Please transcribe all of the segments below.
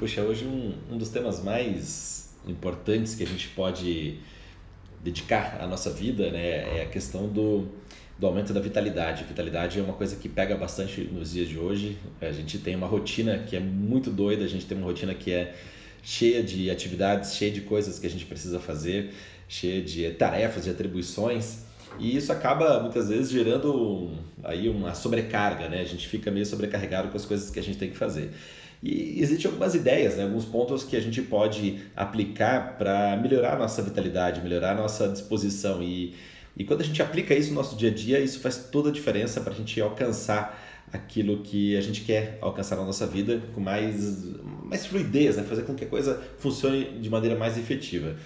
Puxa, hoje um, um dos temas mais importantes que a gente pode dedicar à nossa vida né, é a questão do, do aumento da vitalidade. Vitalidade é uma coisa que pega bastante nos dias de hoje. A gente tem uma rotina que é muito doida, a gente tem uma rotina que é cheia de atividades, cheia de coisas que a gente precisa fazer, cheia de tarefas, de atribuições. E isso acaba muitas vezes gerando aí uma sobrecarga, né? A gente fica meio sobrecarregado com as coisas que a gente tem que fazer. E existem algumas ideias, né? alguns pontos que a gente pode aplicar para melhorar a nossa vitalidade, melhorar a nossa disposição. E, e quando a gente aplica isso no nosso dia a dia, isso faz toda a diferença para a gente alcançar aquilo que a gente quer alcançar na nossa vida com mais, mais fluidez, né? fazer com que a coisa funcione de maneira mais efetiva.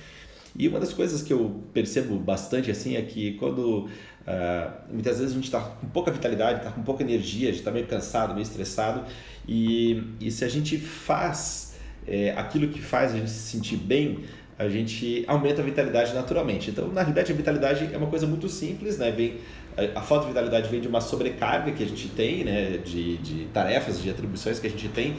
E uma das coisas que eu percebo bastante assim é que quando uh, muitas vezes a gente está com pouca vitalidade, está com pouca energia, a gente está meio cansado, meio estressado, e, e se a gente faz é, aquilo que faz a gente se sentir bem, a gente aumenta a vitalidade naturalmente. Então, na realidade, a vitalidade é uma coisa muito simples, né? Vem, a, falta de vitalidade vem de uma sobrecarga que a gente tem, né? De, de tarefas, de atribuições que a gente tem,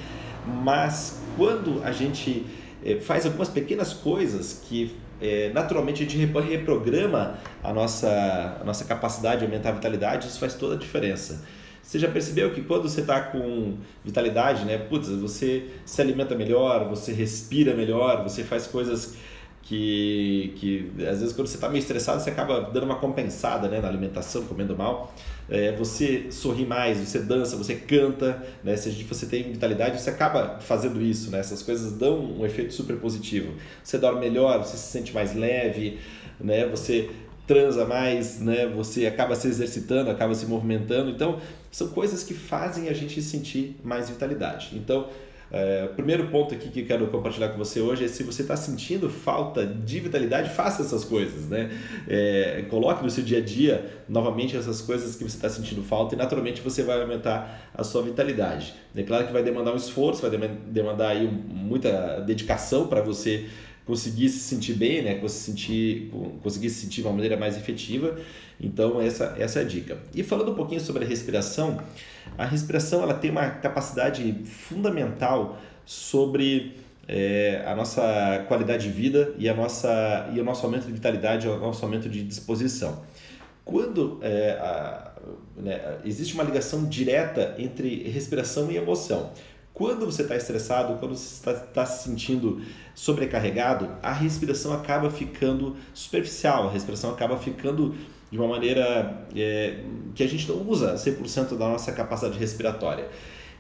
mas quando a gente é, faz algumas pequenas coisas que é, naturalmente a gente reprograma a nossa, a nossa capacidade de aumentar a vitalidade, isso faz toda a diferença. Você já percebeu que quando você está com vitalidade, né? Putz, você se alimenta melhor, você respira melhor, você faz coisas que, que às vezes quando você está meio estressado você acaba dando uma compensada né, na alimentação, comendo mal. É, você sorri mais, você dança, você canta, né? se você tem vitalidade, você acaba fazendo isso. Né? Essas coisas dão um efeito super positivo. Você dorme melhor, você se sente mais leve, né? você transa mais, né? Você acaba se exercitando, acaba se movimentando. Então, são coisas que fazem a gente sentir mais vitalidade. Então, é, o primeiro ponto aqui que eu quero compartilhar com você hoje é se você está sentindo falta de vitalidade, faça essas coisas, né? É, coloque no seu dia a dia novamente essas coisas que você está sentindo falta e naturalmente você vai aumentar a sua vitalidade. É claro que vai demandar um esforço, vai demandar aí muita dedicação para você conseguir se sentir bem, né? Conseguir se sentir, conseguir se sentir de uma maneira mais efetiva. Então essa, essa é a dica. E falando um pouquinho sobre a respiração, a respiração ela tem uma capacidade fundamental sobre é, a nossa qualidade de vida e, a nossa, e o nosso aumento de vitalidade, o nosso aumento de disposição. Quando é, a, né, existe uma ligação direta entre respiração e emoção. Quando você está estressado, quando você está tá se sentindo sobrecarregado, a respiração acaba ficando superficial, a respiração acaba ficando de uma maneira é, que a gente não usa 100% da nossa capacidade respiratória.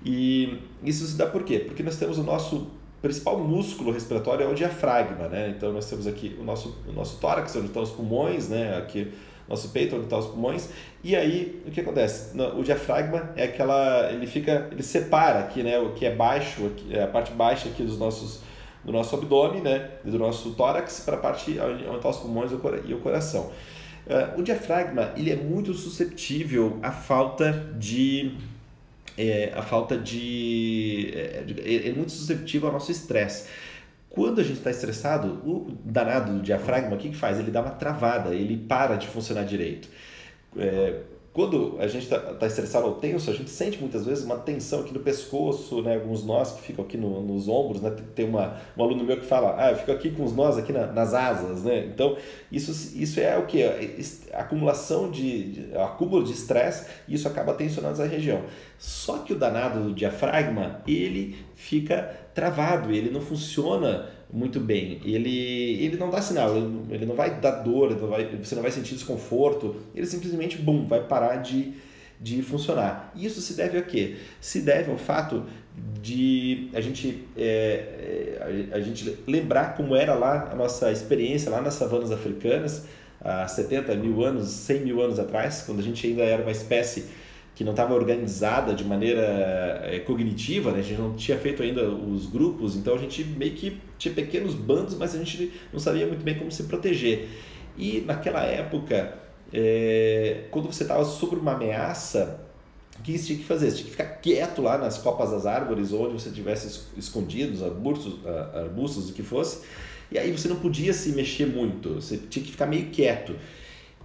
E isso se dá por quê? Porque nós temos o nosso principal músculo respiratório é o diafragma, né? Então nós temos aqui o nosso, o nosso tórax, onde estão os pulmões, né? Aqui nosso peito, onde estão os pulmões. E aí, o que acontece? O diafragma é aquela, ele fica, ele separa aqui, né, o que é baixo, é a parte baixa aqui dos nossos do nosso abdômen, né, do nosso tórax para a parte onde estão os pulmões e o coração. Uh, o diafragma, ele é muito susceptível à falta de é, a falta de é, é muito susceptível ao nosso estresse. Quando a gente está estressado, o danado do diafragma, o que, que faz? Ele dá uma travada, ele para de funcionar direito. É, quando a gente está tá estressado ou tenso, a gente sente muitas vezes uma tensão aqui no pescoço, né? alguns nós que ficam aqui no, nos ombros. Né? Tem uma, um aluno meu que fala, ah, eu fico aqui com os nós aqui na, nas asas. Né? Então, isso, isso é o que? Acumulação de, de acúmulo de estresse e isso acaba tensionando essa região. Só que o danado do diafragma, ele fica travado, ele não funciona muito bem. Ele, ele não dá sinal, ele, ele não vai dar dor, não vai, você não vai sentir desconforto, ele simplesmente, bum, vai parar de, de funcionar. Isso se deve a quê? Se deve ao fato de a gente, é, é a, a gente lembrar como era lá a nossa experiência lá nas savanas africanas, há 70 mil anos, 100 mil anos atrás, quando a gente ainda era uma espécie que não estava organizada de maneira é, cognitiva, né? a gente não tinha feito ainda os grupos, então a gente meio que tinha pequenos bandos, mas a gente não sabia muito bem como se proteger. E naquela época, é, quando você estava sob uma ameaça, o que você tinha que fazer? Você tinha que ficar quieto lá nas copas das árvores, onde você estivesse escondido, os arbustos, arbustos, o que fosse, e aí você não podia se mexer muito, você tinha que ficar meio quieto.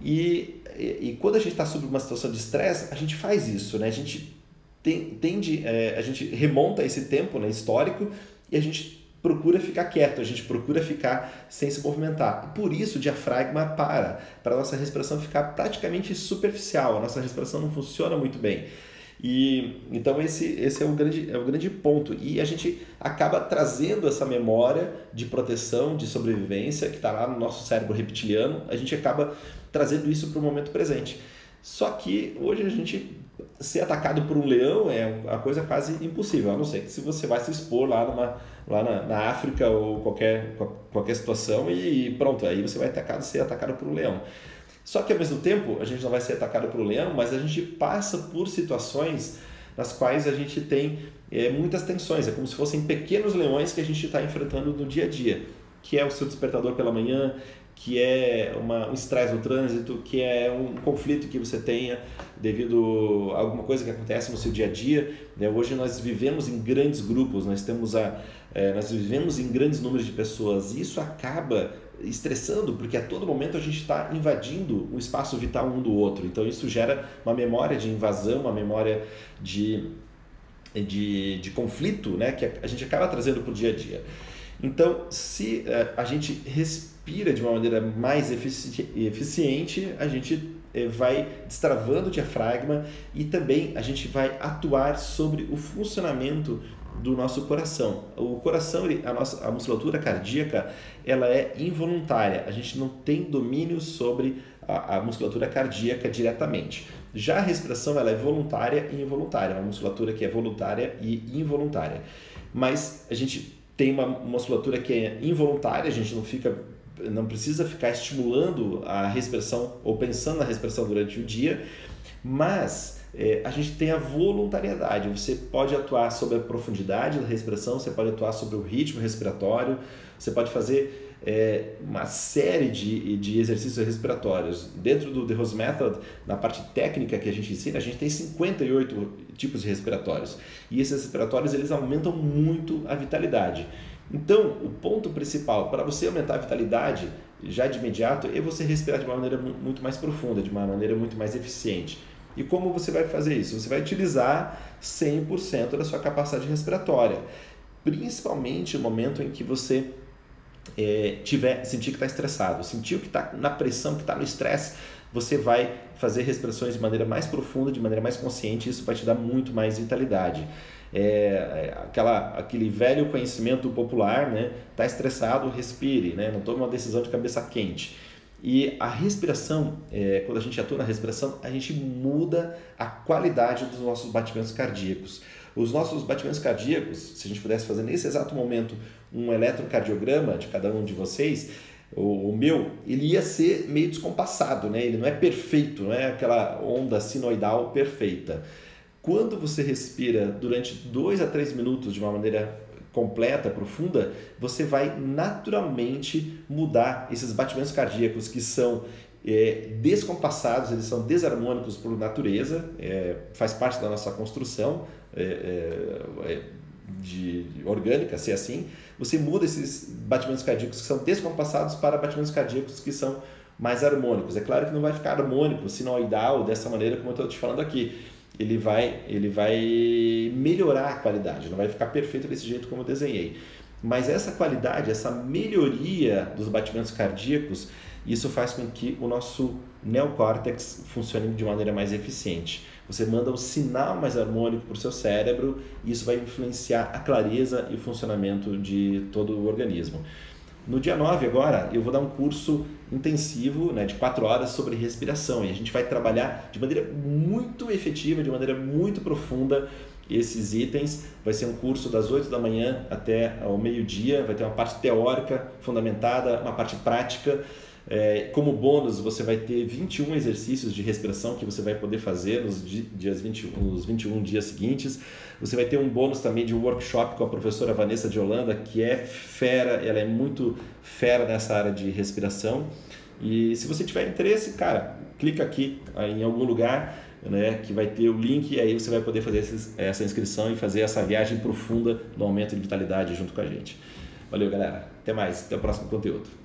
E, e, quando a gente está sob uma situação de estresse, a gente faz isso, né? A gente tem, tende, é, a gente remonta esse tempo né, histórico e a gente procura ficar quieto, a gente procura ficar sem se movimentar. Por isso o diafragma para, para a nossa respiração ficar praticamente superficial, a nossa respiração não funciona muito bem. E então esse, esse é, o grande, é o grande ponto. E a gente acaba trazendo essa memória de proteção, de sobrevivência, que está lá no nosso cérebro reptiliano, a gente acaba trazendo isso para o momento presente. Só que hoje a gente ser atacado por um leão é uma coisa quase impossível, a não ser que se você vai se expor lá, numa, lá na, na África ou qualquer, qualquer situação e pronto, aí você vai atacado, ser atacado por um leão. Só que ao mesmo tempo, a gente não vai ser atacado por um leão, mas a gente passa por situações nas quais a gente tem é, muitas tensões, é como se fossem pequenos leões que a gente está enfrentando no dia a dia, que é o seu despertador pela manhã, que é uma, um estresse no trânsito, que é um conflito que você tenha devido a alguma coisa que acontece no seu dia a dia. Né? Hoje nós vivemos em grandes grupos, nós temos a, é, nós vivemos em grandes números de pessoas e isso acaba estressando porque a todo momento a gente está invadindo o espaço vital um do outro. Então isso gera uma memória de invasão, uma memória de, de, de conflito, né? que a gente acaba trazendo para o dia a dia. Então, se uh, a gente respira de uma maneira mais efici eficiente, a gente uh, vai destravando o diafragma e também a gente vai atuar sobre o funcionamento do nosso coração. O coração, a nossa a musculatura cardíaca, ela é involuntária. A gente não tem domínio sobre a, a musculatura cardíaca diretamente. Já a respiração, ela é voluntária e involuntária, uma musculatura que é voluntária e involuntária. Mas a gente tem uma musculatura que é involuntária, a gente não fica não precisa ficar estimulando a respiração ou pensando na respiração durante o dia, mas é, a gente tem a voluntariedade. Você pode atuar sobre a profundidade da respiração, você pode atuar sobre o ritmo respiratório, você pode fazer é, uma série de, de exercícios respiratórios. Dentro do The Rose Method, na parte técnica que a gente ensina, a gente tem 58 tipos de respiratórios. E esses respiratórios eles aumentam muito a vitalidade. Então, o ponto principal para você aumentar a vitalidade já de imediato é você respirar de uma maneira muito mais profunda, de uma maneira muito mais eficiente. E como você vai fazer isso? Você vai utilizar 100% da sua capacidade respiratória, principalmente no momento em que você é, tiver sentir que está estressado, sentir que está na pressão, que está no estresse, você vai fazer respirações de maneira mais profunda, de maneira mais consciente, e isso vai te dar muito mais vitalidade. É, é aquela, aquele velho conhecimento popular, né? Tá estressado, respire, né? Não tome uma decisão de cabeça quente. E a respiração, é, quando a gente atua na respiração, a gente muda a qualidade dos nossos batimentos cardíacos. Os nossos batimentos cardíacos, se a gente pudesse fazer nesse exato momento um eletrocardiograma de cada um de vocês, o, meu, ele ia ser meio descompassado, né? ele não é perfeito, não é aquela onda sinoidal perfeita. Quando você respira durante dois a três minutos de uma maneira completa, profunda, você vai naturalmente mudar esses batimentos cardíacos que são é, descompassados, eles são desarmônicos por natureza, é, faz parte da nossa construção é, é, é de, de, orgânica, se assim, você muda esses batimentos cardíacos que são descompassados para batimentos cardíacos que são mais harmônicos. É claro que não vai ficar harmônico, sinoidal, dessa maneira como eu estou te falando aqui. Ele vai, ele vai melhorar a qualidade, não vai ficar perfeito desse jeito como eu desenhei. Mas essa qualidade, essa melhoria dos batimentos cardíacos, isso faz com que o nosso neocórtex funcione de maneira mais eficiente. Você manda um sinal mais harmônico para o seu cérebro e isso vai influenciar a clareza e o funcionamento de todo o organismo. No dia 9 agora, eu vou dar um curso intensivo né, de 4 horas sobre respiração. E a gente vai trabalhar de maneira muito efetiva, de maneira muito profunda esses itens. Vai ser um curso das 8 da manhã até ao meio-dia, vai ter uma parte teórica fundamentada, uma parte prática é, como bônus, você vai ter 21 exercícios de respiração que você vai poder fazer nos dias 21, nos 21 dias seguintes. Você vai ter um bônus também de workshop com a professora Vanessa de Holanda, que é fera, ela é muito fera nessa área de respiração. E se você tiver interesse, cara, clica aqui em algum lugar né, que vai ter o link e aí você vai poder fazer essa inscrição e fazer essa viagem profunda no aumento de vitalidade junto com a gente. Valeu, galera. Até mais. Até o próximo conteúdo.